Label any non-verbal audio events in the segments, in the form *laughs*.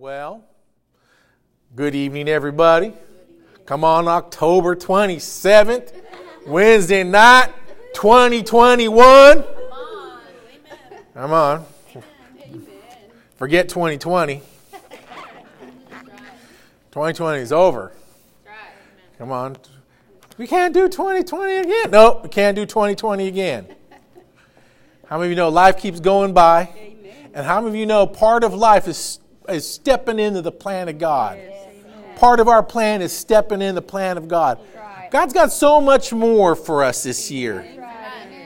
Well, good evening, everybody. Come on, October 27th, Wednesday night, 2021. Come on. Forget 2020. 2020 is over. Come on. We can't do 2020 again. Nope, we can't do 2020 again. How many of you know life keeps going by? And how many of you know part of life is, is stepping into the plan of God? Part of our plan is stepping in the plan of God. God's got so much more for us this year.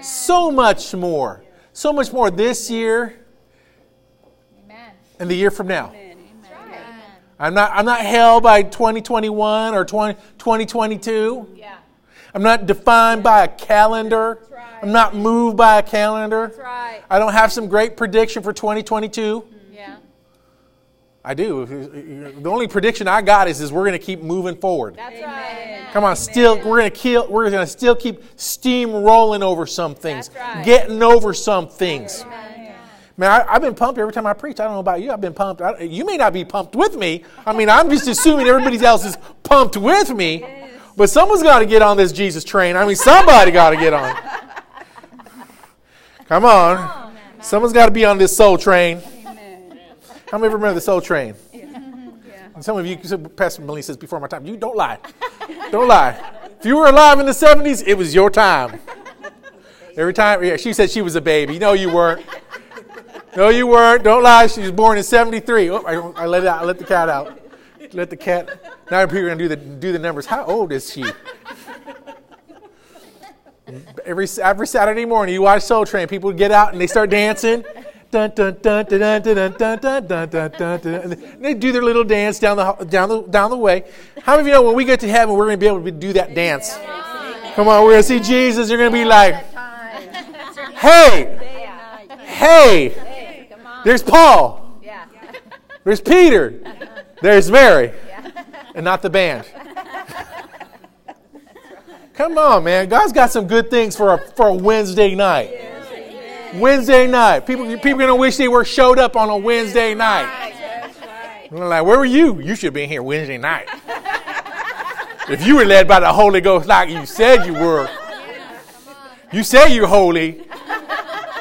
So much more. So much more this year and the year from now. I'm not, I'm not held by 2021 or 20, 2022. Yeah. I'm not defined by a calendar. right. I'm not moved by a calendar. That's right. I don't have some great prediction for 2022. Yeah. I do. The only prediction I got is, is we're going to keep moving forward. That's right. Come on, still we're going to kill. We're going to still keep steam rolling over some things, That's right. getting over some things. Amen. Man, I, I've been pumped every time I preach. I don't know about you. I've been pumped. I, you may not be pumped with me. I mean, I'm just assuming everybody else is pumped with me. But someone's got to get on this Jesus train. I mean, somebody got to get *laughs* on. Come on. Someone's got to be on this soul train. How many remember the soul train? *laughs* And some of you, Pastor Melanie says before my time, you don't lie. Don't lie. If you were alive in the 70s, it was your time. Every time, yeah, she said she was a baby. No, you weren't. No, you weren't. Don't lie. She was born in 73. Oh, I, I let it out. I let the cat out. Let the cat. Now people are going to do the, do the numbers. How old is she? Every, every Saturday morning, you watch Soul Train. People get out and they start dancing. Dun, dun, dun, dun, dun, dun, dun, dun, dun, dun, dun, they do their little dance down the, down, the, down the way. How many of you know when we get to heaven, we're going to be able to do that dance? Come on, we're going to see Jesus. You're going to be like, hey, hey, there's Paul, there's Peter, there's Mary, and not the band. Come on, man. God's got some good things for a, for a Wednesday night. Wednesday night. People, people are going to wish they were showed up on a Wednesday night. They're like, where were you? You should have been here Wednesday night. If you were led by the Holy Ghost like you said you were. You say you're holy,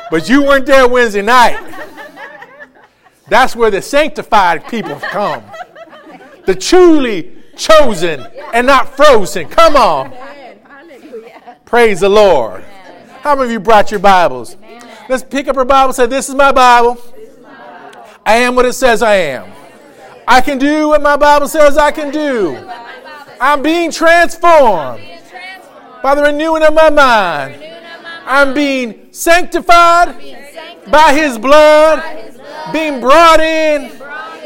but you weren't there Wednesday night. That's where the sanctified people come. The truly chosen and not frozen. Come on. Praise the Lord. How many of you brought your Bibles? Let's pick up our Bible and say, This is my Bible. I am what it says I am. I can do what my Bible says I can do. I'm being transformed by the renewing of my mind. I'm being sanctified by His blood, being brought in,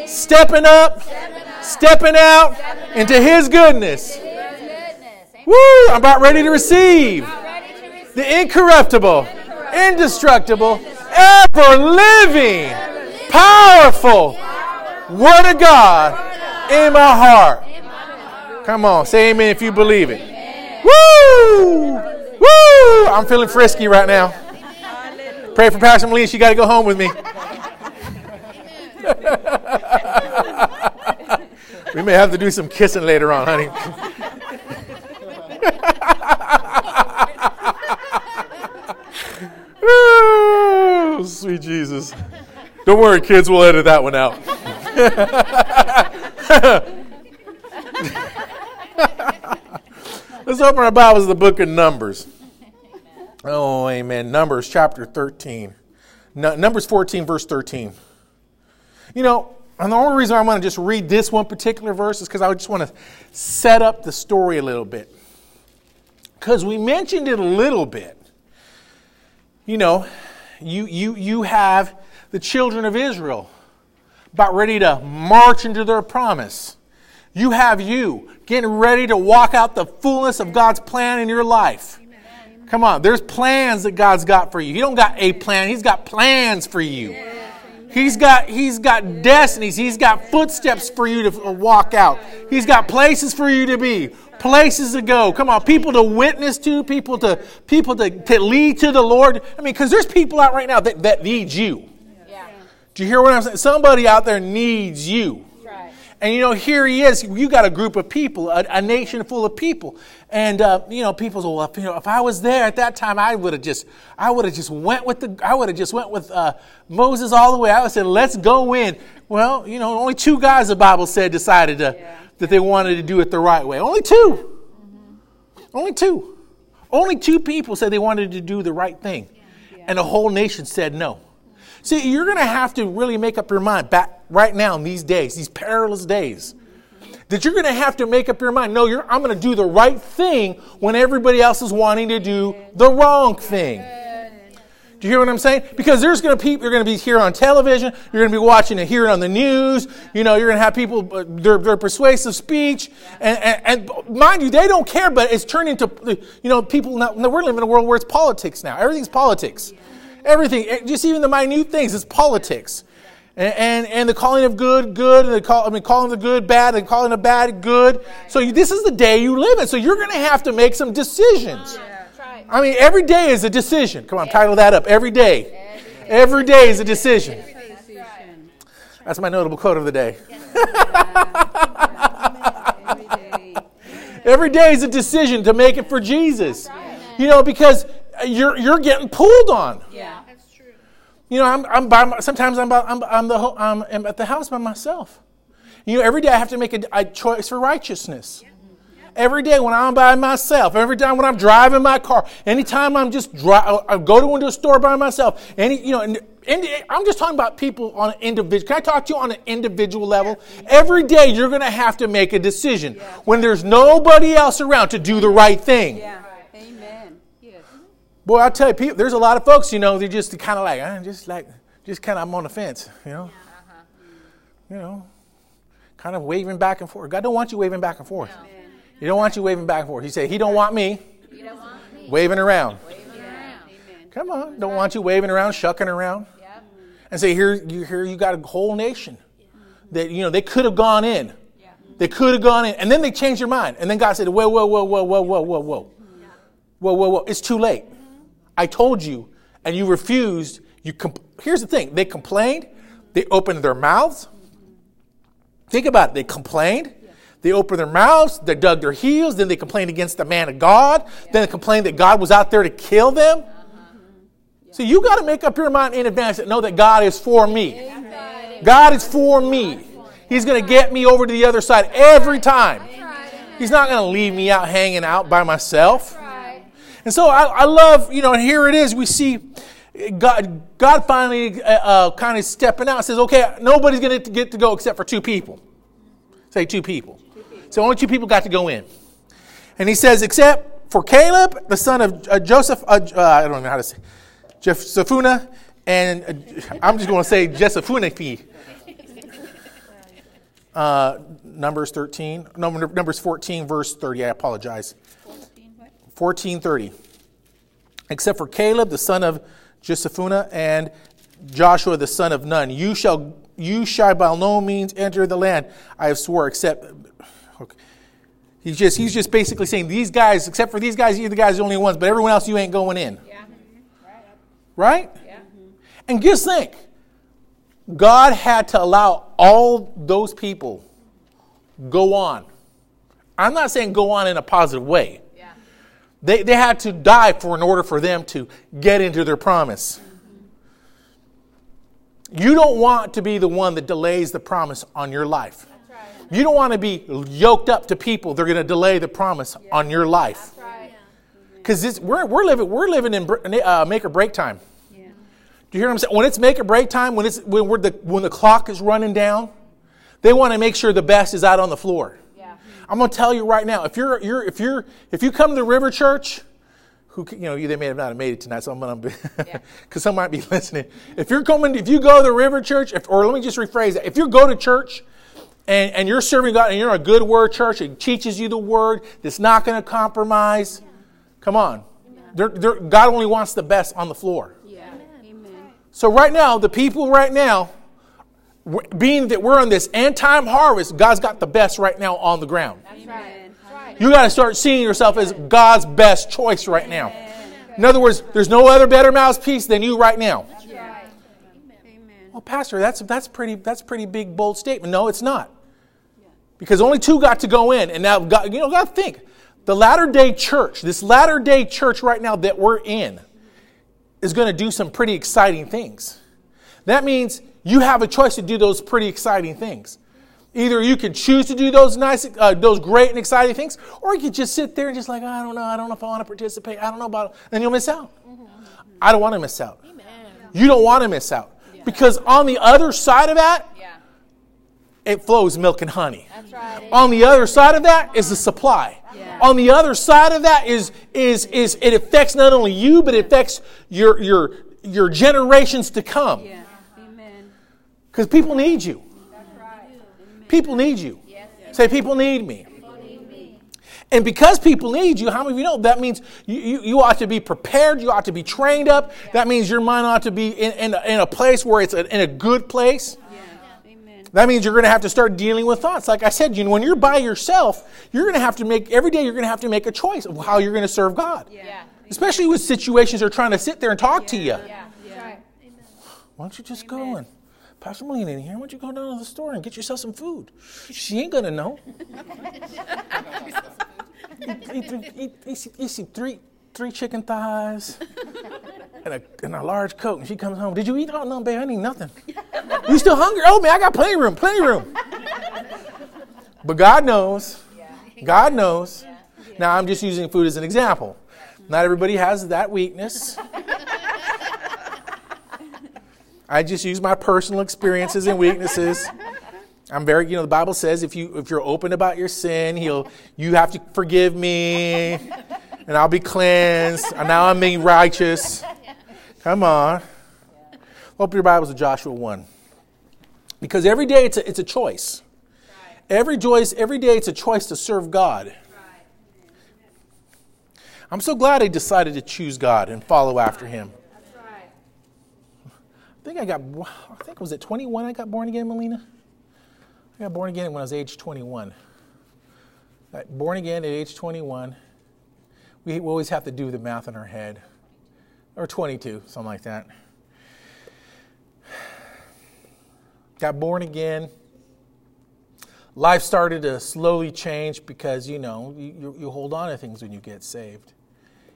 stepping up, stepping out into His goodness. Woo! I'm about ready to receive the incorruptible, indestructible, ever living, powerful Word of God in my heart. Come on, say amen if you believe it. Woo! Woo! I'm feeling frisky right now. Pray for Pastor Melina. She got to go home with me. *laughs* we may have to do some kissing later on, honey. *laughs* Ooh, sweet Jesus. Don't worry, kids, we'll edit that one out. Let's open our Bibles to the book of Numbers. Oh, amen. Numbers chapter 13. Nu- Numbers 14, verse 13. You know, and the only reason I want to just read this one particular verse is because I just want to set up the story a little bit. Because we mentioned it a little bit. You know, you, you, you have the children of Israel about ready to march into their promise. You have you getting ready to walk out the fullness of God's plan in your life. Come on, there's plans that God's got for you. He don't got a plan, He's got plans for you. He's got He's got destinies. He's got footsteps for you to walk out. He's got places for you to be, places to go. Come on, people to witness to, people to people to, to lead to the Lord. I mean, because there's people out right now that, that need you. Yeah. Do you hear what I'm saying? Somebody out there needs you. And you know, here he is. You got a group of people, a, a nation full of people. And uh, you know, people say, well, if, you know, if I was there at that time, I would have just, I would have just went with the, I would have just went with uh, Moses all the way. I would have said, let's go in. Well, you know, only two guys the Bible said decided to, yeah. That they wanted to do it the right way. Only 2 mm-hmm. Only two. Only two people said they wanted to do the right thing, yeah. and the whole nation said no. See, you're going to have to really make up your mind back right now in these days, these perilous days, that you're going to have to make up your mind. No, I'm going to do the right thing when everybody else is wanting to do the wrong thing. You hear what I'm saying? Because there's going to people you're going to be here on television, you're going to be watching it hearing on the news. You know, you're going to have people uh, their, their persuasive speech, and, and, and, mind you, they don't care. But it's turned into you know people. Now, we're living in a world where it's politics now. Everything's politics. Everything, eh, just even the minute things, it's politics. And, and, and, the calling of good, good, and the call, I mean, calling the good bad, and calling the bad good. So you, this is the day you live in. So you're going to have to make some decisions. I mean, every day is a decision. Come on, title that up. Every day. Every day is a decision. That's my notable quote of the day. *laughs* Every day is a decision to make it for Jesus. You know, because you're you're getting pulled on. Yeah, that's true. You know, I'm, I'm by sometimes I'm, by, I'm, I'm, the, I'm, I'm at the house by myself. You know, every day I have to make a, a choice for righteousness. Every day when I'm by myself, every time when I'm driving my car, anytime I'm just dri- I go to into a store by myself, any you know, and, and I'm just talking about people on an individual. Can I talk to you on an individual level? Every day you're going to have to make a decision when there's nobody else around to do the right thing. Yeah. Amen. Boy, I tell you, people, there's a lot of folks, you know, they're just kind of like, I'm just like, just kind of, I'm on the fence, you know, uh-huh. you know, kind of waving back and forth. God don't want you waving back and forth. No. He don't want you waving back and forth. He said, He don't want me, don't want me. waving around. Waving around. Come on, don't want you waving around, shucking around. And say, here you here you got a whole nation that you know they could have gone in. They could have gone in, and then they changed their mind. And then God said, "Whoa, whoa, whoa, whoa, whoa, whoa, whoa, whoa, whoa, whoa, whoa! It's too late. I told you, and you refused. You comp- here's the thing: they complained. They opened their mouths. Think about it. They complained. They opened their mouths, they dug their heels, then they complained against the man of God, then they complained that God was out there to kill them. So you got to make up your mind in advance that know that God is for me. God is for me. He's going to get me over to the other side every time. He's not going to leave me out hanging out by myself. And so I, I love, you know, and here it is. We see God, God finally uh, uh, kind of stepping out and says, okay, nobody's going to get to go except for two people. Say two people. So only two people got to go in. And he says, except for Caleb, the son of uh, Joseph, uh, uh, I don't know how to say, Jephunneh, and uh, *laughs* I'm just going to say Jephunneh. Uh, Numbers 13, no, Numbers 14, verse 30. I apologize. 14, 30. Except for Caleb, the son of Jephunneh, and Joshua, the son of Nun. You shall, you shall by no means enter the land I have swore, except Okay. He's just he's just basically saying these guys, except for these guys, you're the guys the only ones, but everyone else you ain't going in. Yeah. Right? Yeah. And just think, God had to allow all those people go on. I'm not saying go on in a positive way. Yeah. They, they had to die for in order for them to get into their promise. Mm-hmm. You don't want to be the one that delays the promise on your life. You don't want to be yoked up to people. They're going to delay the promise yeah. on your life. Because right. we're, we're living we're living in uh, make or break time. Yeah. Do you hear what I'm saying? When it's make or break time, when it's when we're the when the clock is running down, they want to make sure the best is out on the floor. Yeah. I'm going to tell you right now. If you're you're if you're if you come to River Church, who you know they may have not have made it tonight, so I'm gonna because yeah. *laughs* some might be listening. If you're coming, if you go to the River Church, if, or let me just rephrase that: if you go to church and, and you're serving God and you're a good word church, it teaches you the word that's not going to compromise, come on. They're, they're, God only wants the best on the floor. Yeah. Amen. So, right now, the people right now, being that we're on this end time harvest, God's got the best right now on the ground. That's right. You got to start seeing yourself as God's best choice right now. In other words, there's no other better mouthpiece than you right now. Well, Pastor, that's, that's, pretty, that's pretty big, bold statement. No, it's not. Because only two got to go in. And now, God, you know, got to think. The latter day church, this latter day church right now that we're in, is going to do some pretty exciting things. That means you have a choice to do those pretty exciting things. Either you can choose to do those nice, uh, those great and exciting things, or you can just sit there and just like, I don't know, I don't know if I want to participate, I don't know about, it. and you'll miss out. I don't want to miss out. Amen. You don't want to miss out. Because on the other side of that, Yeah. It flows milk and honey. That's right. On the other side of that is the supply. Yeah. On the other side of that is is is it affects not only you but it affects your your your generations to come. Yeah. Amen. Because people need you. Right. People need you. Yes. Say people need me. And because people need you, how many of you know that means you, you, you ought to be prepared, you ought to be trained up. That means your mind ought to be in, in, a, in a place where it's a, in a good place. Yeah. Amen. That means you're going to have to start dealing with thoughts. Like I said, you know, when you're by yourself, you're going to have to make every day. You're going to have to make a choice of how you're going to serve God, Yeah. especially with situations that are trying to sit there and talk to you. Yeah. That's right. Why don't you just go and Pastor Molina in here? Why don't you go down to the store and get yourself some food? She ain't going to know. *laughs* eat, eat, eat, eat, eat, eat three three chicken thighs *laughs* and a, and a large coke. And she comes home. Did you eat? Oh no, babe, I eat nothing. *laughs* You still hungry? Oh man, I got plenty of room, plenty of room. *laughs* But God knows. God knows. Now I'm just using food as an example. Not everybody has that weakness. *laughs* I just use my personal experiences and weaknesses. I'm very, you know, the Bible says if you if you're open about your sin, he'll you have to forgive me, and I'll be cleansed. And now I'm being righteous. Come on. Open your Bibles to Joshua 1. Because every day it's a, it's a choice. Every choice, every day it's a choice to serve God. I'm so glad I decided to choose God and follow after Him. I think I got, I think was it 21 I got born again, Melina? I got born again when I was age 21. Born again at age 21. We, we always have to do the math in our head. Or 22, something like that. Got born again. Life started to slowly change because, you know, you, you, hold on to things when you get saved.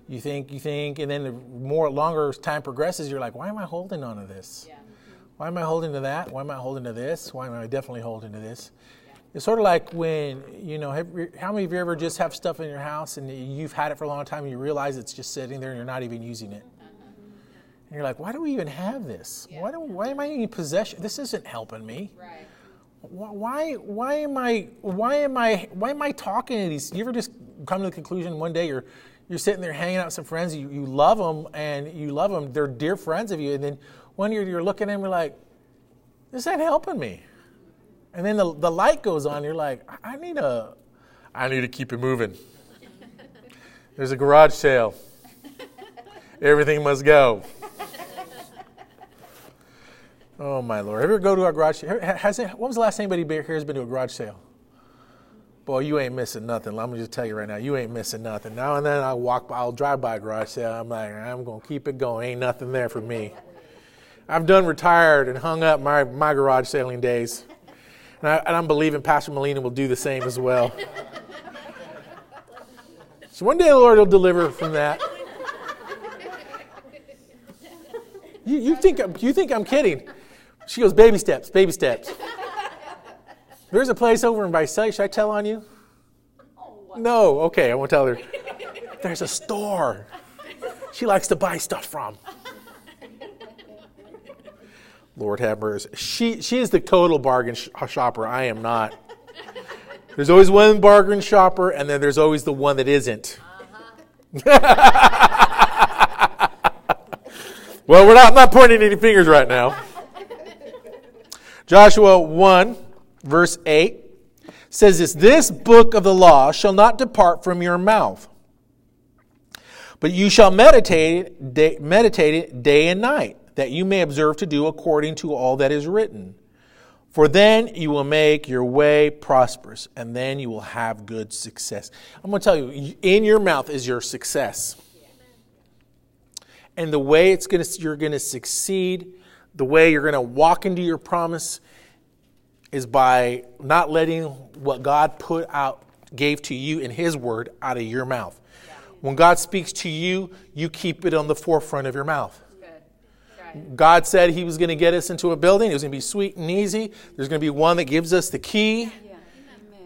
You think, you think, and then the more longer time progresses, you're like, why am I holding on to this? Yeah. Why am I holding to that? Why am I holding to this? Why am I definitely holding to this? It's sort of like when, you know, have, how many of you ever just have stuff in your house and you've had it for a long time and you realize it's just sitting there and you're not even using it? And you're like, why do we even have this? Why, do, why am I in possession? This isn't helping me. Right. Why, why am I, why am I, why am I talking to these? You ever just come to the conclusion one day you're, you're sitting there hanging out with some friends, you, you love them and you love them, they're dear friends of you, and then one year you're looking at them, you're like, this ain't helping me. And then the, the light goes on, you're like, I need a, I need to keep it moving. *laughs* There's a garage sale. Everything must go. Oh my lord! Ever go to a garage? Has it, when was the last anybody here has been to a garage sale? Boy, you ain't missing nothing. Let me just tell you right now, you ain't missing nothing. Now and then I walk by, I'll drive by a garage sale. I'm like, I'm gonna keep it going. Ain't nothing there for me. I've done retired and hung up my, my garage selling days, and, I, and I'm believing Pastor Molina will do the same as well. So one day the Lord will deliver from that. You, you think you think I'm kidding? She goes, baby steps, baby steps. *laughs* There's a place over in Visalia. Should I tell on you? No. Okay, I won't tell her. *laughs* There's a store she likes to buy stuff from. Lord have mercy. She, she is the total bargain sh- shopper. I am not. There's always one bargain shopper, and then there's always the one that isn't. Uh-huh. *laughs* well, we're not, not pointing any fingers right now. Joshua 1, verse 8 says this This book of the law shall not depart from your mouth, but you shall meditate it, day, meditate it day and night, that you may observe to do according to all that is written. For then you will make your way prosperous, and then you will have good success. I'm going to tell you, in your mouth is your success. And the way it's going to, you're going to succeed, the way you're going to walk into your promise is by not letting what God put out, gave to you in His Word out of your mouth. When God speaks to you, you keep it on the forefront of your mouth. God said He was going to get us into a building. It was going to be sweet and easy. There's going to be one that gives us the key.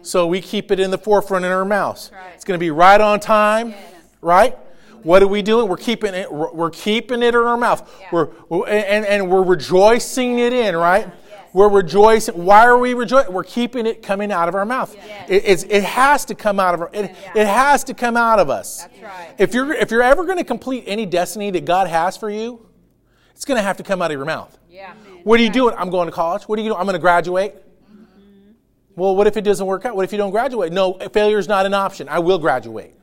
So we keep it in the forefront in our mouths. It's going to be right on time, right? What are we doing? We're keeping it. We're keeping it in our mouth. We're and, and we're rejoicing it in, right? We're rejoicing. Why are we rejoicing? We're keeping it coming out of our mouth. It, it's, it has to come out of our, it, it has to come out of us. That's right. If you're if you're ever going to complete any destiny that God has for you, it's going to have to come out of your mouth. Yeah. What are you doing? I'm going to college. What are you doing? I'm going to graduate. Mm-hmm. Well, what if it doesn't work out? What if you don't graduate? No, failure is not an option. I will graduate.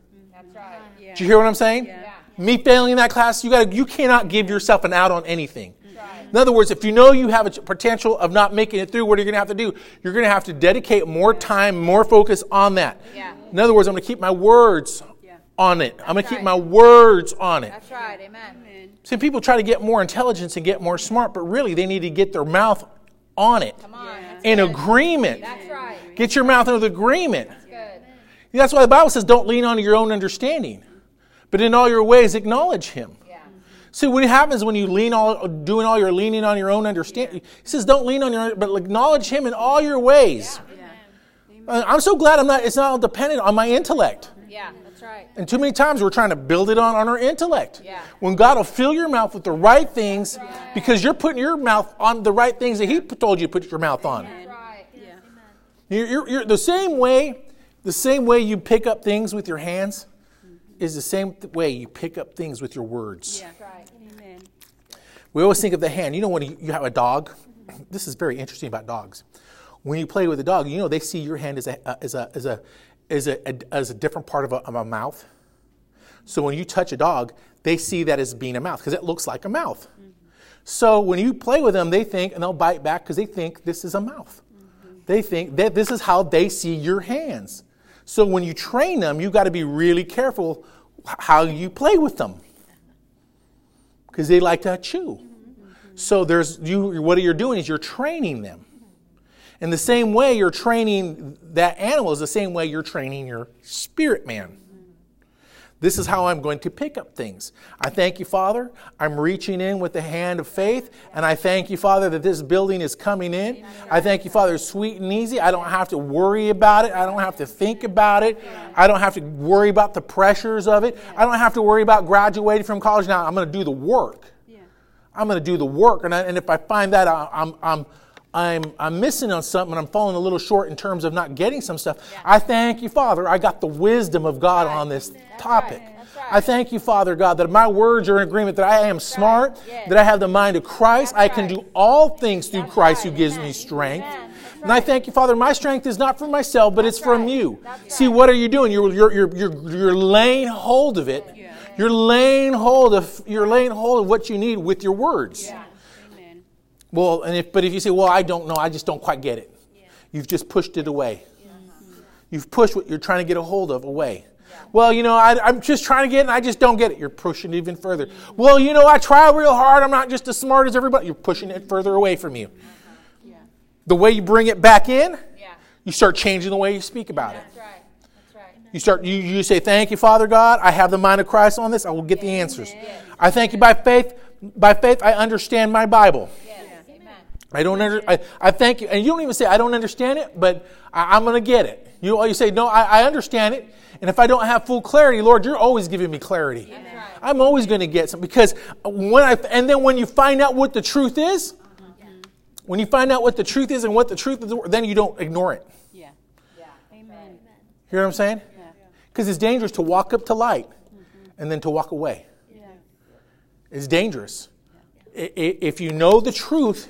That's right. Yeah. Do you hear what I'm saying? Me failing in that class, you got you cannot give yourself an out on anything. In other words, if you know you have a potential of not making it through, what are you going to have to do? You're going to have to dedicate more time, more focus on that. Yeah. In other words, I'm going to keep my words Yeah. on it. I'm going to keep my words on it. That's right. Amen. See, people try to get more intelligence and get more smart, but really they need to get their mouth on it. Come on. That's In agreement. That's right. Get your mouth into agreement. Good. That's why the Bible says don't lean on your own understanding, but in all your ways acknowledge Him. Yeah. See, what happens when you lean all, doing all your leaning on your own understanding? He says, don't lean on your own, but acknowledge Him in all your ways. Uh, I'm so glad I'm not, it's not all dependent on my intellect. Yeah. That's right. And too many times we're trying to build it on, on our intellect. Yeah. When God will fill your mouth with the right things because you're putting your mouth on the right things that He told you to put your mouth on. That's right. Yeah. You're, you're, you're the same way, the same way you pick up things with your hands is the same way you pick up things with your words. That's right. Amen. We always think of the hand. You know when you have a dog. Mm-hmm. This is very interesting about dogs. When you play with a dog, you know they see your hand as a as a as a as a, as a different part of a, of a mouth. So when you touch a dog, they see that as being a mouth because it looks like a mouth. Mm-hmm. So when you play with them, they think and they'll bite back because they think this is a mouth. Mm-hmm. They think that this is how they see your hands. So when you train them, you got to be really careful how you play with them because they like to chew. So there's you. What you're doing is you're training them. In the same way you're training that animal is the same way you're training your spirit man. This is how I'm going to pick up things. I thank you, Father. I'm reaching in with the hand of faith, and I thank you, Father, that this building is coming in. I thank you, Father, it's sweet and easy. I don't have to worry about it. I don't have to think about it. I don't have to worry about the pressures of it. I don't have to worry about graduating from college. Now I'm going to do the work. I'm going to do the work, and, I, and if I find that I, I'm, I'm, I'm, I'm missing on something, and I'm falling a little short in terms of not getting some stuff, I thank you, Father. I got the wisdom of God on this topic. That's right. I thank you, Father God, that my words are in agreement, that I am smart, Yes. that I have the mind of Christ. I can right. do all things through That's Christ right. who gives Amen. me strength. Amen. And I thank you, Father. My strength is not from myself, but it's from you. That's See, right. what are you doing? You're, you're, you're, you're, you're laying hold of it. You're laying hold of you're laying hold of what you need with your words. Yeah. Well, and if but if you say, "Well, I don't know. I just don't quite get it," you've just pushed it away. You've pushed what you're trying to get a hold of away. Well, you know, I, I'm just trying to get it, and I just don't get it. You're pushing it even further. Well, you know, I try real hard. I'm not just as smart as everybody. You're pushing it further away from you. Uh-huh. Yeah. The way you bring it back in, Yeah. you start changing the way you speak about it. That's right. That's right. You start you, you say, Thank you, Father God. I have the mind of Christ on this. I will get the answers. I thank you by faith. By faith, I understand my Bible. Yes. Amen. I don't under, I, I thank you. And you don't even say, I don't understand it, but I, I'm going to get it. You, you say, No, I, I understand it. And if I don't have full clarity, Lord, you're always giving me clarity. I'm always going to get some because when I and then when you find out what the truth is, mm-hmm. when you find out what the truth is and what the truth is, then you don't ignore it. Yeah. Yeah. Amen. Hear what I'm saying? Yeah. Because it's dangerous to walk up to light mm-hmm. and then to walk away. Yeah. It's dangerous. I- i- If you know the truth,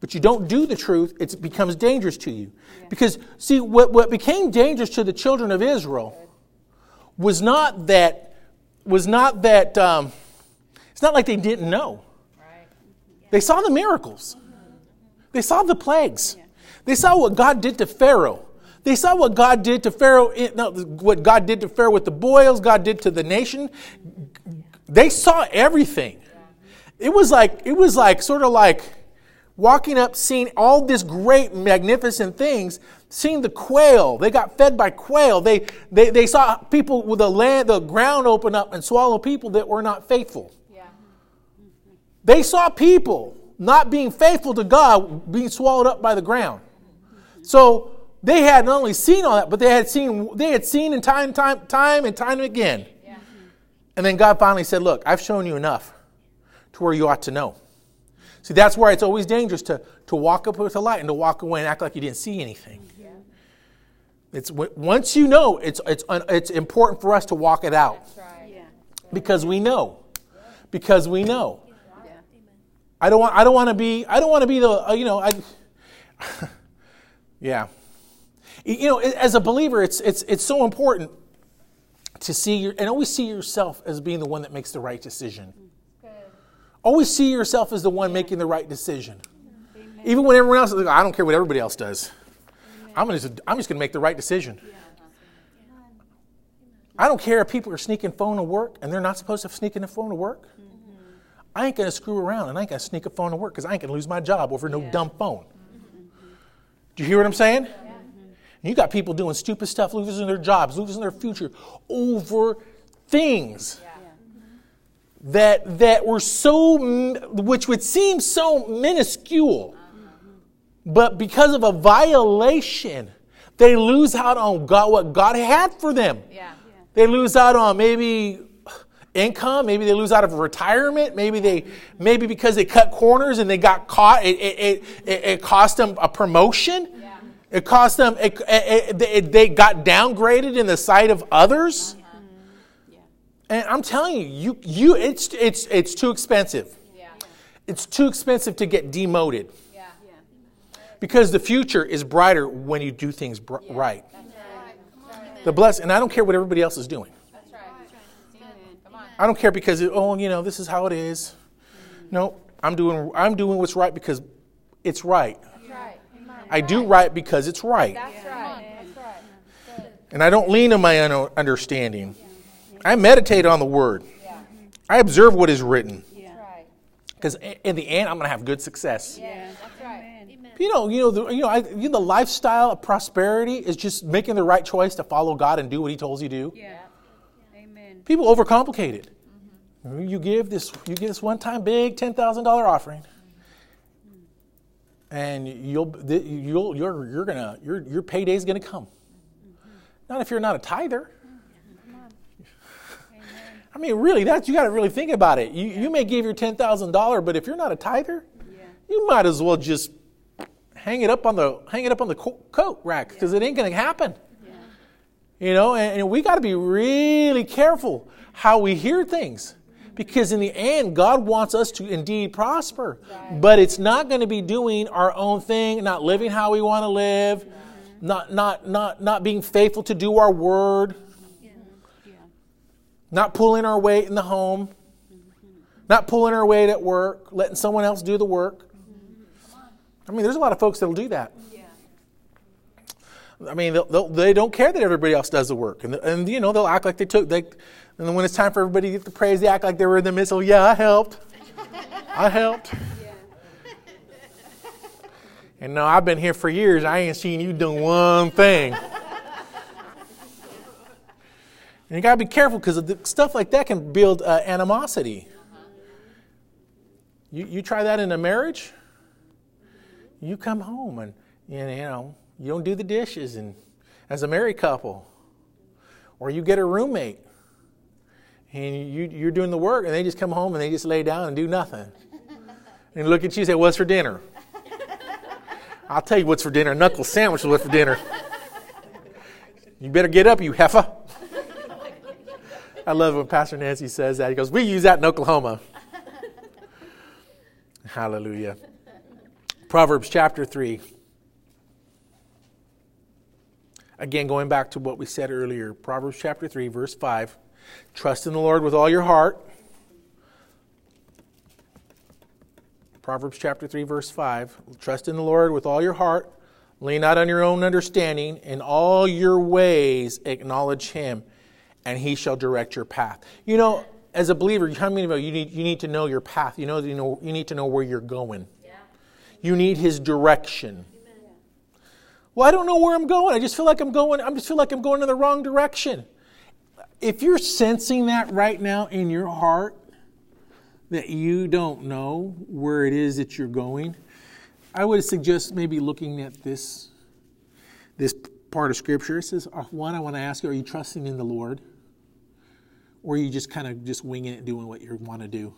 but you don't do the truth, it becomes dangerous to you. Because, see, what, what became dangerous to the children of Israel was not that, was not that, um, it's not like they didn't know. Right. They saw the miracles. They saw the plagues. They saw what God did to Pharaoh. They saw what God did to Pharaoh, no, what God did to Pharaoh with the boils, God did to the nation. They saw everything. It was like, it was like sort of like walking up, seeing all this great, magnificent things, seeing the quail. They got fed by quail. They, they, they saw people with the land, the ground open up and swallow people that were not faithful. Yeah. They saw people not being faithful to God being swallowed up by the ground. So they had not only seen all that, but they had seen they had seen in time, time, time and time again. Yeah. And then God finally said, Look, I've shown you enough to where you ought to know. See, that's why it's always dangerous to, to walk up with the light and to walk away and act like you didn't see anything. It's once you know, it's it's it's important for us to walk it out right. Yeah. because we know, because we know. Yeah. I don't want I don't want to be I don't want to be the uh, you know I *laughs* yeah you know as a believer it's it's it's so important to see your and always see yourself as being the one that makes the right decision. Always see yourself as the one making the right decision. Even when everyone else I don't care what everybody else does. I'm just I'm just going to make the right decision. I don't care if people are sneaking phone to work and they're not supposed to sneak in a phone to work. I ain't going to screw around and I ain't going to sneak a phone to work because I ain't going to lose my job over no dumb phone. Do you hear what I'm saying? And you got people doing stupid stuff, losing their jobs, losing their future over things that that were so which would seem so minuscule. But because of a violation, they lose out on God, what God had for them. Yeah. They lose out on maybe income, maybe they lose out of retirement, maybe they maybe because they cut corners and they got caught, it it, it, it, cost them a promotion. Yeah. It cost them it, it- they got downgraded in the sight of others. And I'm telling you, you you it's it's it's too expensive. Yeah. It's too expensive to get demoted Yeah. because the future is brighter when you do things br- right. That's right. That's right. The bless, and I don't care what everybody else is doing. That's right. Come on. I don't care because oh, you know, this is how it is. Mm. No, I'm doing I'm doing what's right because it's right. That's right. I do right because it's right, That's right. That's right. and I don't lean on my own understanding. I meditate on the Word. Yeah. I observe what is written That's right. because in the end, I'm going to have good success. Yeah. That's right. You know, you know, the, you know, I, you know, the lifestyle of prosperity is just making the right choice to follow God and do what He tells you to do. Yeah. Amen. People overcomplicate it. You give this, you give this one-time big ten thousand dollar offering, and you'll, th- you'll, you're, you're gonna, your, your payday's gonna come. Not if you're not a tither. I mean, really, that's you got to really think about it. You, you may give your ten thousand dollar, but if you're not a tither, you might as well just hang it up on the hang it up on the coat rack because it ain't going to happen. You know, and, and we got to be really careful how we hear things. Because in the end, God wants us to indeed prosper. But it's not going to be doing our own thing, not living how we want to live, not, not, not, not being faithful to do our word, not pulling our weight in the home, not pulling our weight at work, letting someone else do the work. I mean, there's a lot of folks that'll do that. I mean, they'll, they'll, they don't care that everybody else does the work, and, and you know they'll act like they took. They, and then when it's time for everybody to get the praise, they act like they were in the midst. Oh yeah, I helped. I helped. *laughs* And no, I've been here for years. I ain't seen you do one thing. And you gotta be careful because stuff like that can build uh, animosity. You, you try that in a marriage. You come home and you know you don't do the dishes, and as a married couple, or you get a roommate, and you, you're doing the work, and they just come home and they just lay down and do nothing, *laughs* and look at you and say, "What's for dinner?" I'll tell you what's for dinner. Knuckle sandwich is what's for dinner. You better get up, you heifer. I love when Pastor Nancy says that. He goes, We use that in Oklahoma. *laughs* Hallelujah. Proverbs chapter 3. Again, going back to what we said earlier, Proverbs chapter 3, verse 5. Trust in the Lord with all your heart. Proverbs chapter 3, verse 5. Trust in the Lord with all your heart. Lean not on your own understanding. In all your ways acknowledge him, and he shall direct your path. You know, as a believer, how many of you, you need, you need to know your path? You know, you know, you need to know where you're going. You need his direction. Well, I don't know where I'm going. I just feel like I'm going, I just feel like I'm going in the wrong direction. If you're sensing that right now in your heart, that you don't know where it is that you're going, I would suggest maybe looking at this, this part of Scripture. It says, uh, one, I want to ask you, are you trusting in the Lord? Or you just kind of just winging it and doing what you want to do?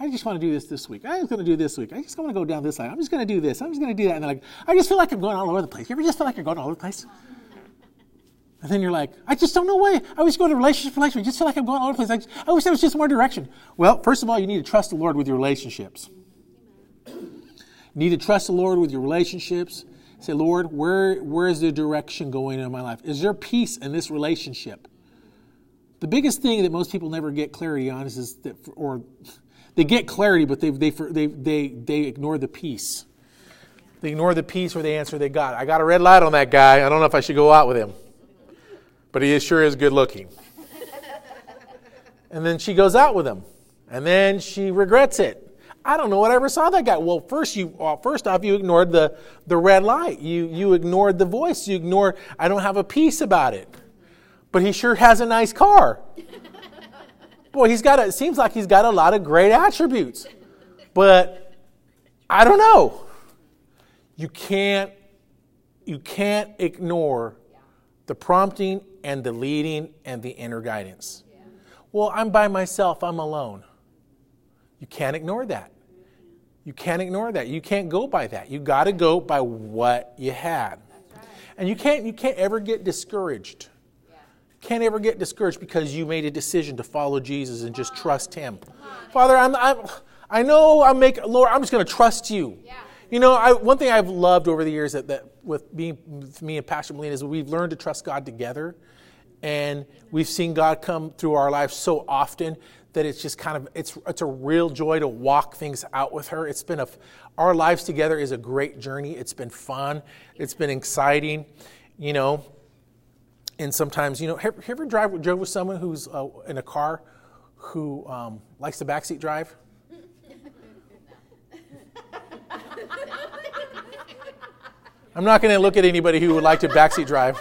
I just want to do this this week. I'm just going to do this week. I just want to go down this side. I'm just going to do this. I'm just going to do that. And like, I just feel like I'm going all over the place. You ever just feel like you're going all over the place? And then you're like, I just don't know why. I always go to relationship, relationship. I just feel like I'm going all over the place. I, just, I wish there was just more direction. Well, first of all, you need to trust the Lord with your relationships. You need to trust the Lord with your relationships. Say, Lord, where, where is the direction going in my life? Is there peace in this relationship? The biggest thing that most people never get clarity on is, is that, or they get clarity, but they, they, they, they, they ignore the peace. They ignore the peace or the answer they got. I got a red light on that guy. I don't know if I should go out with him but he is, sure is good looking. and then she goes out with him, and then she regrets it. I don't know what I ever saw that guy. Well, first you well, first off you ignored the the red light. You you ignored the voice. You ignored I don't have a peace about it. But he sure has a nice car. Boy, he's got a, it seems like he's got a lot of great attributes. But I don't know. You can't you can't ignore the prompting and the leading and the inner guidance. Yeah. Well, I'm by myself, I'm alone. You can't ignore that. You can't ignore that. You can't go by that. You got to go by what you had. Right. And you can't you can't ever get discouraged. Can't ever get discouraged because you made a decision to follow Jesus and just trust him. Father, I'm, I'm I know I'm making Lord, I'm just going to trust you. Yeah. You know, I, one thing I've loved over the years that, that with, me, with me and Pastor Molina is we've learned to trust God together and we've seen God come through our lives so often that it's just kind of it's it's a real joy to walk things out with her. It's been a our lives together is a great journey. It's been fun. It's been exciting, you know. And sometimes, you know, have, have you ever drive drove with someone who's uh, in a car who um, likes to backseat drive? *laughs* I'm not going to look at anybody who would like to backseat drive.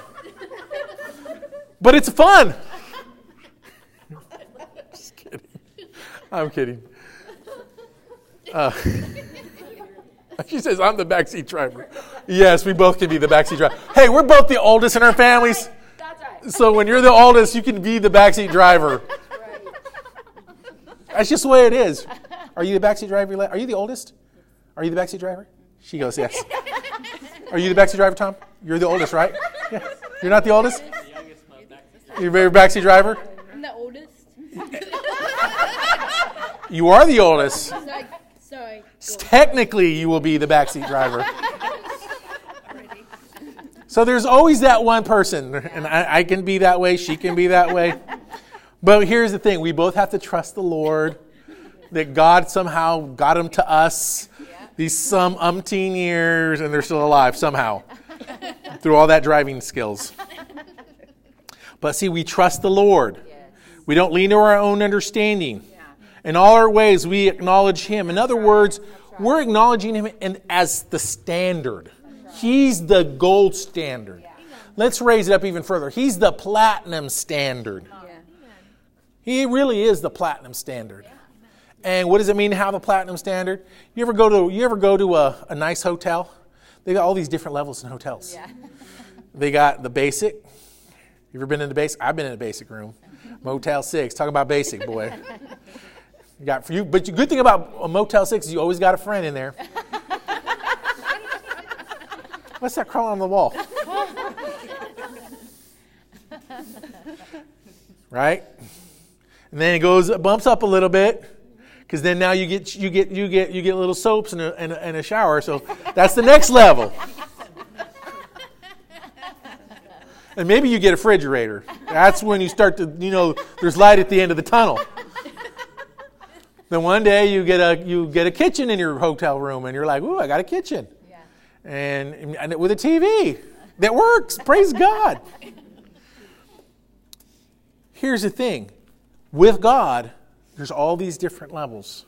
But it's fun. Just kidding. I'm kidding. Uh, *laughs* she says, I'm the backseat driver. Yes, we both can be the backseat driver. Hey, we're both the oldest in our families. That's right. So when you're the oldest, you can be the backseat driver. *laughs* That's just the way it is. Are you the backseat driver? Are you the oldest? Are you the backseat driver? She goes, yes. Are you the backseat driver, Tom? You're the oldest, right? Yeah. You're not the oldest? You're a backseat driver? I'm the oldest. you are the oldest. Sorry. Sorry. Technically, you will be the backseat driver. So there's always that one person, and I, I, can be that way, she can be that way. *laughs* But here's the thing we both have to trust the Lord, that God somehow got them to us these some umpteen years, and they're still alive somehow *laughs* through all that driving skills. But see, we trust the Lord. Yes. We don't lean to our own understanding. Yeah. In all our ways, we acknowledge Him. In other words, we're acknowledging Him in, as the standard. He's the gold standard. Let's raise it up even further. He's the platinum standard. He really is the platinum standard. And what does it mean to have a platinum standard? You ever go to you ever go to a, a nice hotel? They got all these different levels in hotels. Yeah. they got the basic, you ever been in the basic? I've been in a basic room. Motel 6. Talk about basic, boy. *laughs* You got for you, but the good thing about a Motel 6 is you always got a friend in there. What's that crawling on the wall? right? And then it goes, bumps up a little bit, because then now you get you get you get you get little soaps and a, and a, and a shower. So that's the next level. And maybe you get a refrigerator. That's when you start to, you know, there's light at the end of the tunnel. Then one day you get a you get a kitchen in your hotel room, and you're like, "Ooh, I got a kitchen,". And, and with a TV that works. Praise God. Here's the thing: with God, there's all these different levels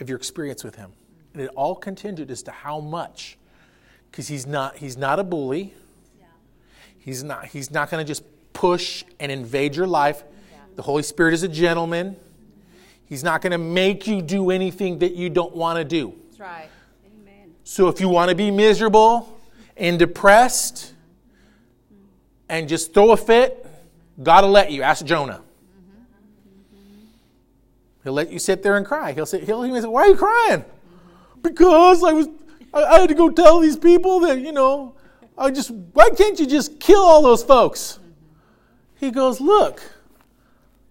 of your experience with Him. And it all contingent as to how much. Because he's not, he's not a bully. He's not, he's not going to just push and invade your life. The Holy Spirit is a gentleman. He's not going to make you do anything that you don't want to do. That's right. So if you want to be miserable and depressed and just throw a fit, God will let you. Ask Jonah. He'll let you sit there and cry. He'll say, he'll even say, Why are you crying? Because I was I, I had to go tell these people that, you know, I just why can't you just kill all those folks? He goes, Look,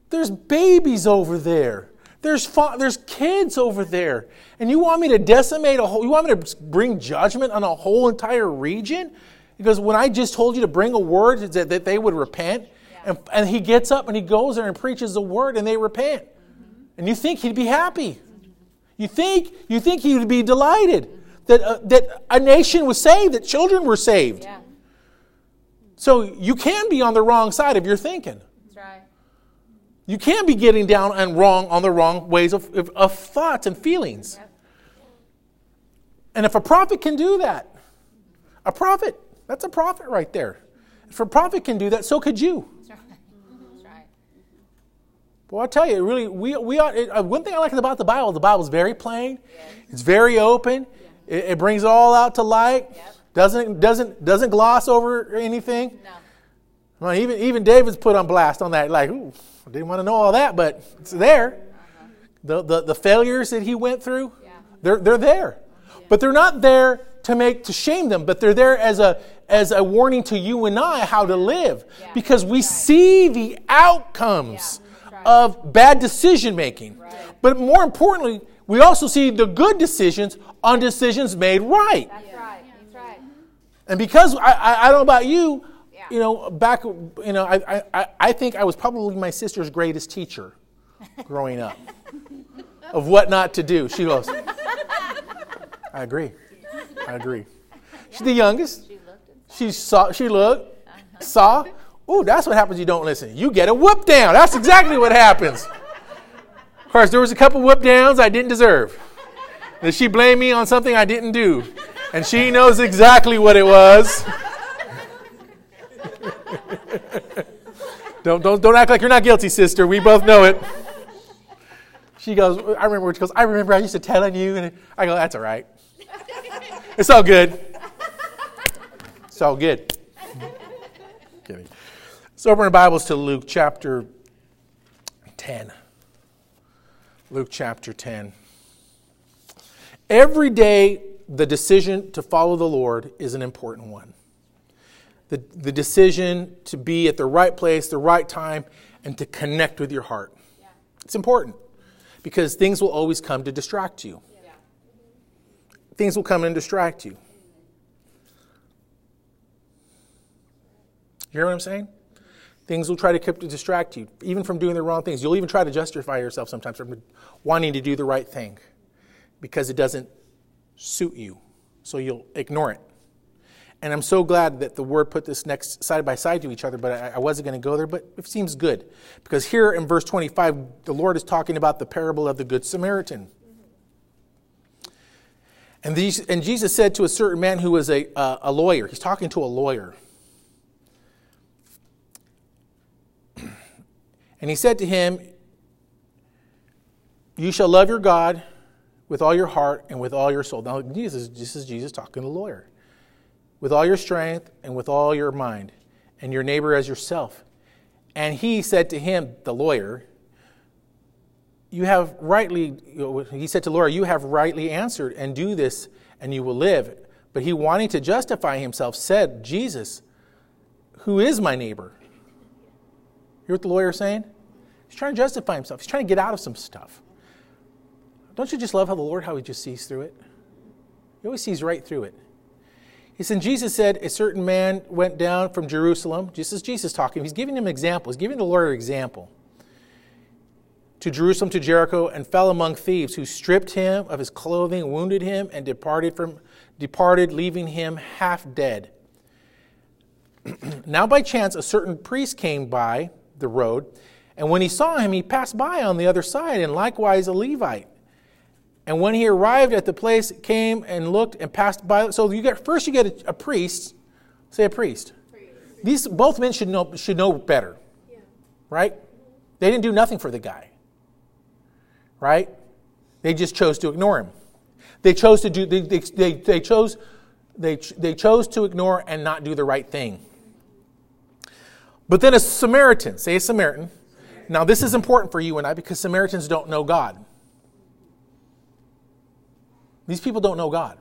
there's babies over there. There's, fa- there's kids over there. And you want me to decimate a whole, you want me to bring judgment on a whole entire region? Because when I just told you to bring a word that, that they would repent, and, and he gets up and he goes there and preaches the word and they repent. And you think he'd be happy. You think, you think he would be delighted that, uh, that a nation was saved, that children were saved. Yeah. So you can be on the wrong side of your thinking. You can't be getting down and wrong on the wrong ways of, of, of thoughts and feelings. Yep. And if a prophet can do that, a prophet, that's a prophet right there. If a prophet can do that, so could you. That's right. *laughs* That's right. Well, I tell you, really, we, we ought, it, uh, one thing I like about the Bible, the Bible is very plain, it's very open, it, it brings it all out to light, Yep. doesn't, doesn't, doesn't gloss over anything. No. Well, even, even David's put on blast on that, like, ooh, I didn't want to know all that, but it's there. The, the, the failures that he went through, Yeah. they're, they're there. But they're not there to make to shame them, but they're there as a as a warning to you and I how to live. Yeah. Because we see the outcomes Yeah, right. of bad decision making. But more importantly, we also see the good decisions on decisions made right. That's right. That's right. And because I, I, I don't know about you, Yeah. you know, back, you know, I, I, I think I was probably my sister's greatest teacher growing up *laughs* of what not to do. She goes, I agree. I agree. She's the youngest. She looked She saw, she looked, saw. Ooh, that's what happens. You don't listen. You get a whoop down. That's exactly what happens. Of course, there was a couple whoop downs I didn't deserve. That she blamed me on something I didn't do, and she knows exactly what it was. Don't, don't, don't act like you're not guilty, sister. We both know it. She goes, I remember, she goes, I remember I used to tell on you. And I go, that's all right. It's all good. It's all good. Kidding. So open our Bibles to Luke chapter 10. Luke chapter 10. Every day, the decision to follow the Lord is an important one. The, the decision to be at the right place, the right time, and to connect with your heart. It's important because things will always come to distract you. Yeah. Things will come and distract you. You hear what I'm saying? Things will try to keep to distract you, even from doing the wrong things. You'll even try to justify yourself sometimes from wanting to do the right thing because it doesn't suit you. So you'll ignore it. And I'm so glad that the word put this next side by side to each other, but I, I wasn't going to go there, but it seems good. Because here in verse 25, the Lord is talking about the parable of the Good Samaritan. And, these, and Jesus said to a certain man who was a, uh, a lawyer, he's talking to a lawyer. *clears throat* And he said to him, You shall love your God with all your heart and with all your soul. Now, Jesus, this is Jesus talking to the lawyer. With all your strength and with all your mind, and your neighbor as yourself. And he said to him, the lawyer, You have rightly, he said to the lawyer, You have rightly answered, and do this, and you will live. But he, wanting to justify himself, said, Jesus, who is my neighbor? You hear what the lawyer is saying? He's trying to justify himself. He's trying to get out of some stuff. Don't you just love how the Lord, how he just sees through it? He always sees right through it. He said, Jesus said, a certain man went down from Jerusalem, just as Jesus talking, he's giving him examples, giving the Lord an example, to Jerusalem, to Jericho, and fell among thieves, who stripped him of his clothing, wounded him, and departed from departed, leaving him half dead. *clears throat* now by chance a certain priest came by the road, and when he saw him, he passed by on the other side, and likewise a Levite. And when he arrived at the place, came and looked and passed by. So you get first you get a, a priest, say a priest. These both men should know should know better, right? They didn't do nothing for the guy, right? They just chose to ignore him. They chose to do. They, they, they, they chose. They, they chose to ignore and not do the right thing. But then a Samaritan, say a Samaritan. Now, this is important for you and I because Samaritans don't know God. These people don't know God.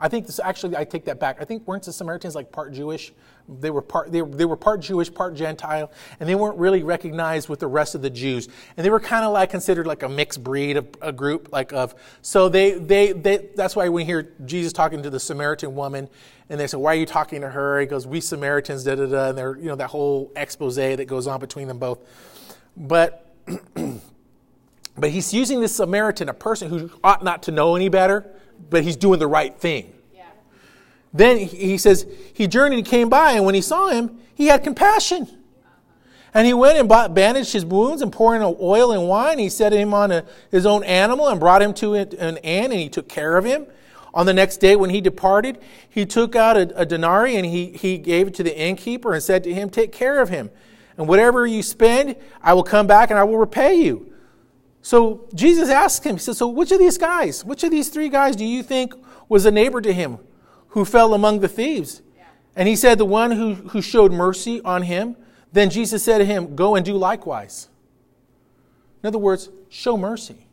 I think this actually, I take that back. I think weren't the Samaritans like part Jewish? They were part, they, they were part Jewish, part Gentile, and they weren't really recognized with the rest of the Jews. And they were kind of like considered like a mixed breed, a, a group like of. So they, they, they, that's why we hear Jesus talking to the Samaritan woman, and they say, "Why are you talking to her?" He goes, "We Samaritans, da da da," and they're, you know, that whole expose that goes on between them both. But, *clears throat* but he's using this Samaritan, a person who ought not to know any better but he's doing the right thing. Yeah. Then he says, he journeyed and came by, and when he saw him, he had compassion. And he went and bought, bandaged his wounds and pouring oil and wine. He set him on a, his own animal and brought him to an inn, and he took care of him. On the next day, when he departed, he took out a, a denarii and he, he gave it to the innkeeper and said to him, Take care of him. And whatever you spend, I will come back and I will repay you. So Jesus asked him, He said, So which of these guys, which of these three guys do you think was a neighbor to him who fell among the thieves? Yeah. And he said, The one who, who showed mercy on him. Then Jesus said to him, Go and do likewise. In other words, show mercy.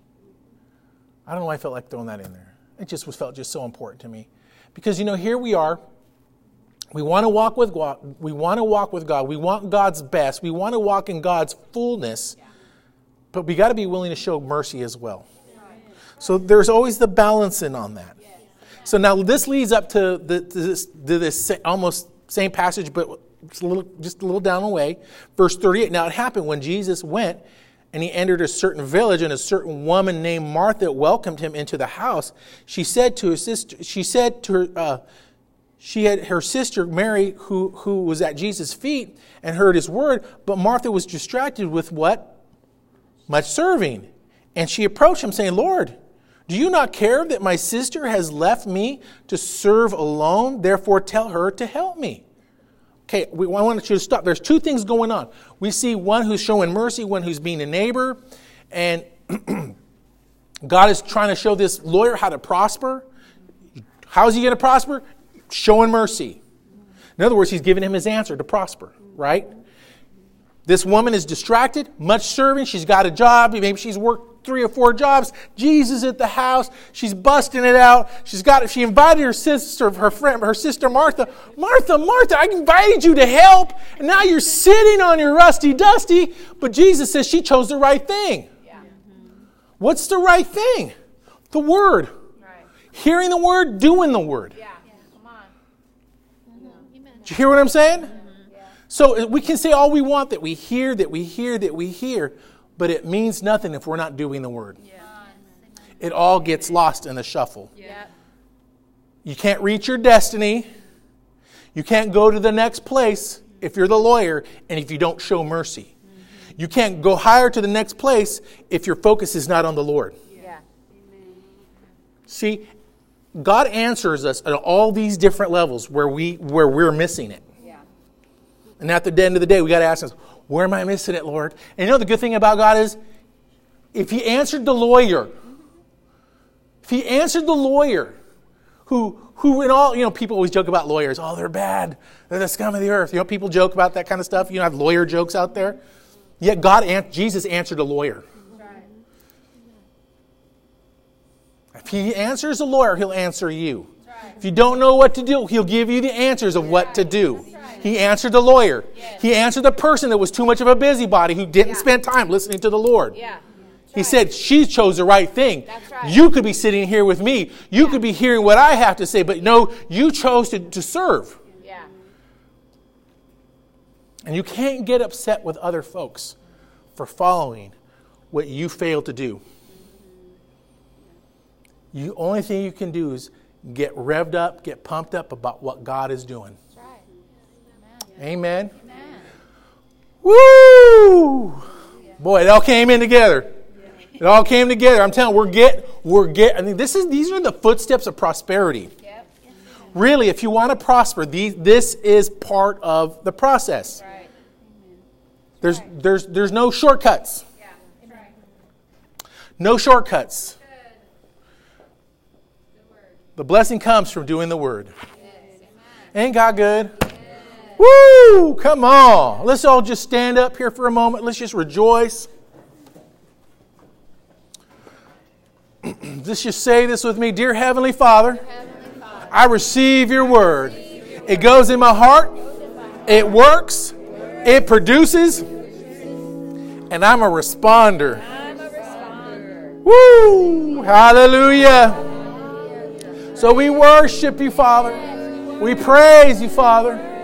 I don't know why I felt like throwing that in there. It just was felt just so important to me. Because you know, here we are. We want to walk with God. We want to walk with God. We want God's best. We want to walk in God's fullness. Yeah. But we got to be willing to show mercy as well. So there's always the balancing on that. So now this leads up to, the, to this, to this almost same passage, but just a little, just a little down the way. Verse 38. Now it happened when Jesus went and he entered a certain village, and a certain woman named Martha welcomed him into the house. She said to her sister, she said to her, uh, she had her sister Mary, who, who was at Jesus' feet and heard his word, but Martha was distracted with what? Much serving. And she approached him, saying, Lord, do you not care that my sister has left me to serve alone? Therefore, tell her to help me. Okay, we, I want you to stop. There's two things going on. We see one who's showing mercy, one who's being a neighbor, and *clears throat* God is trying to show this lawyer how to prosper. How is he going to prosper? Showing mercy. In other words, he's giving him his answer to prosper, right? This woman is distracted, much serving. She's got a job. Maybe she's worked three or four jobs. Jesus at the house. She's busting it out. She's got. She invited her sister, her friend, her sister Martha. Martha, Martha, I invited you to help, and now you're sitting on your rusty dusty. But Jesus says she chose the right thing. Yeah. What's the right thing? The word. Right. Hearing the word, doing the word. Yeah. Come on. Mm-hmm. Did you hear what I'm saying? So uh, we can say all we want that we hear, that we hear, that we hear, but it means nothing if we're not doing the word. Yeah. It all gets lost in the shuffle. Yeah. You can't reach your destiny. You can't go to the next place if you're the lawyer and if you don't show mercy. Mm-hmm. You can't go higher to the next place if your focus is not on the Lord. Yeah. See, God answers us at all these different levels where we where we're missing it. And at the end of the day, we got to ask ourselves, where am I missing it, Lord? And you know the good thing about God is, if He answered the lawyer, if He answered the lawyer, who, who in all, you know, people always joke about lawyers. Oh, they're bad. They're the scum of the earth. You know, people joke about that kind of stuff. You know, have lawyer jokes out there. Yet God, Jesus answered a lawyer. If He answers a lawyer, He'll answer you. If you don't know what to do, He'll give you the answers of what to do. He answered the lawyer. Yes. He answered the person that was too much of a busybody who didn't yeah. spend time listening to the Lord. Yeah. He right. said, She chose the right thing. Right. You could be sitting here with me. You yeah. could be hearing what I have to say, but no, you chose to, to serve. Yeah. And you can't get upset with other folks for following what you failed to do. The only thing you can do is get revved up, get pumped up about what God is doing. Amen. Amen. Woo! Boy, it all came in together. It all came together. I'm telling you, we're get we're get. I mean, this is these are the footsteps of prosperity. Yep. Really, if you want to prosper, these, this is part of the process. Right. There's there's there's no shortcuts. Yeah. No shortcuts. The blessing comes from doing the word. Ain't God good? Woo! Come on. Let's all just stand up here for a moment. Let's just rejoice. Let's just say this with me Dear Heavenly Father, I receive your word. It goes in my heart, it works, it produces, and I'm a responder. I'm a responder. Woo! Hallelujah. So we worship you, Father. We praise you, Father.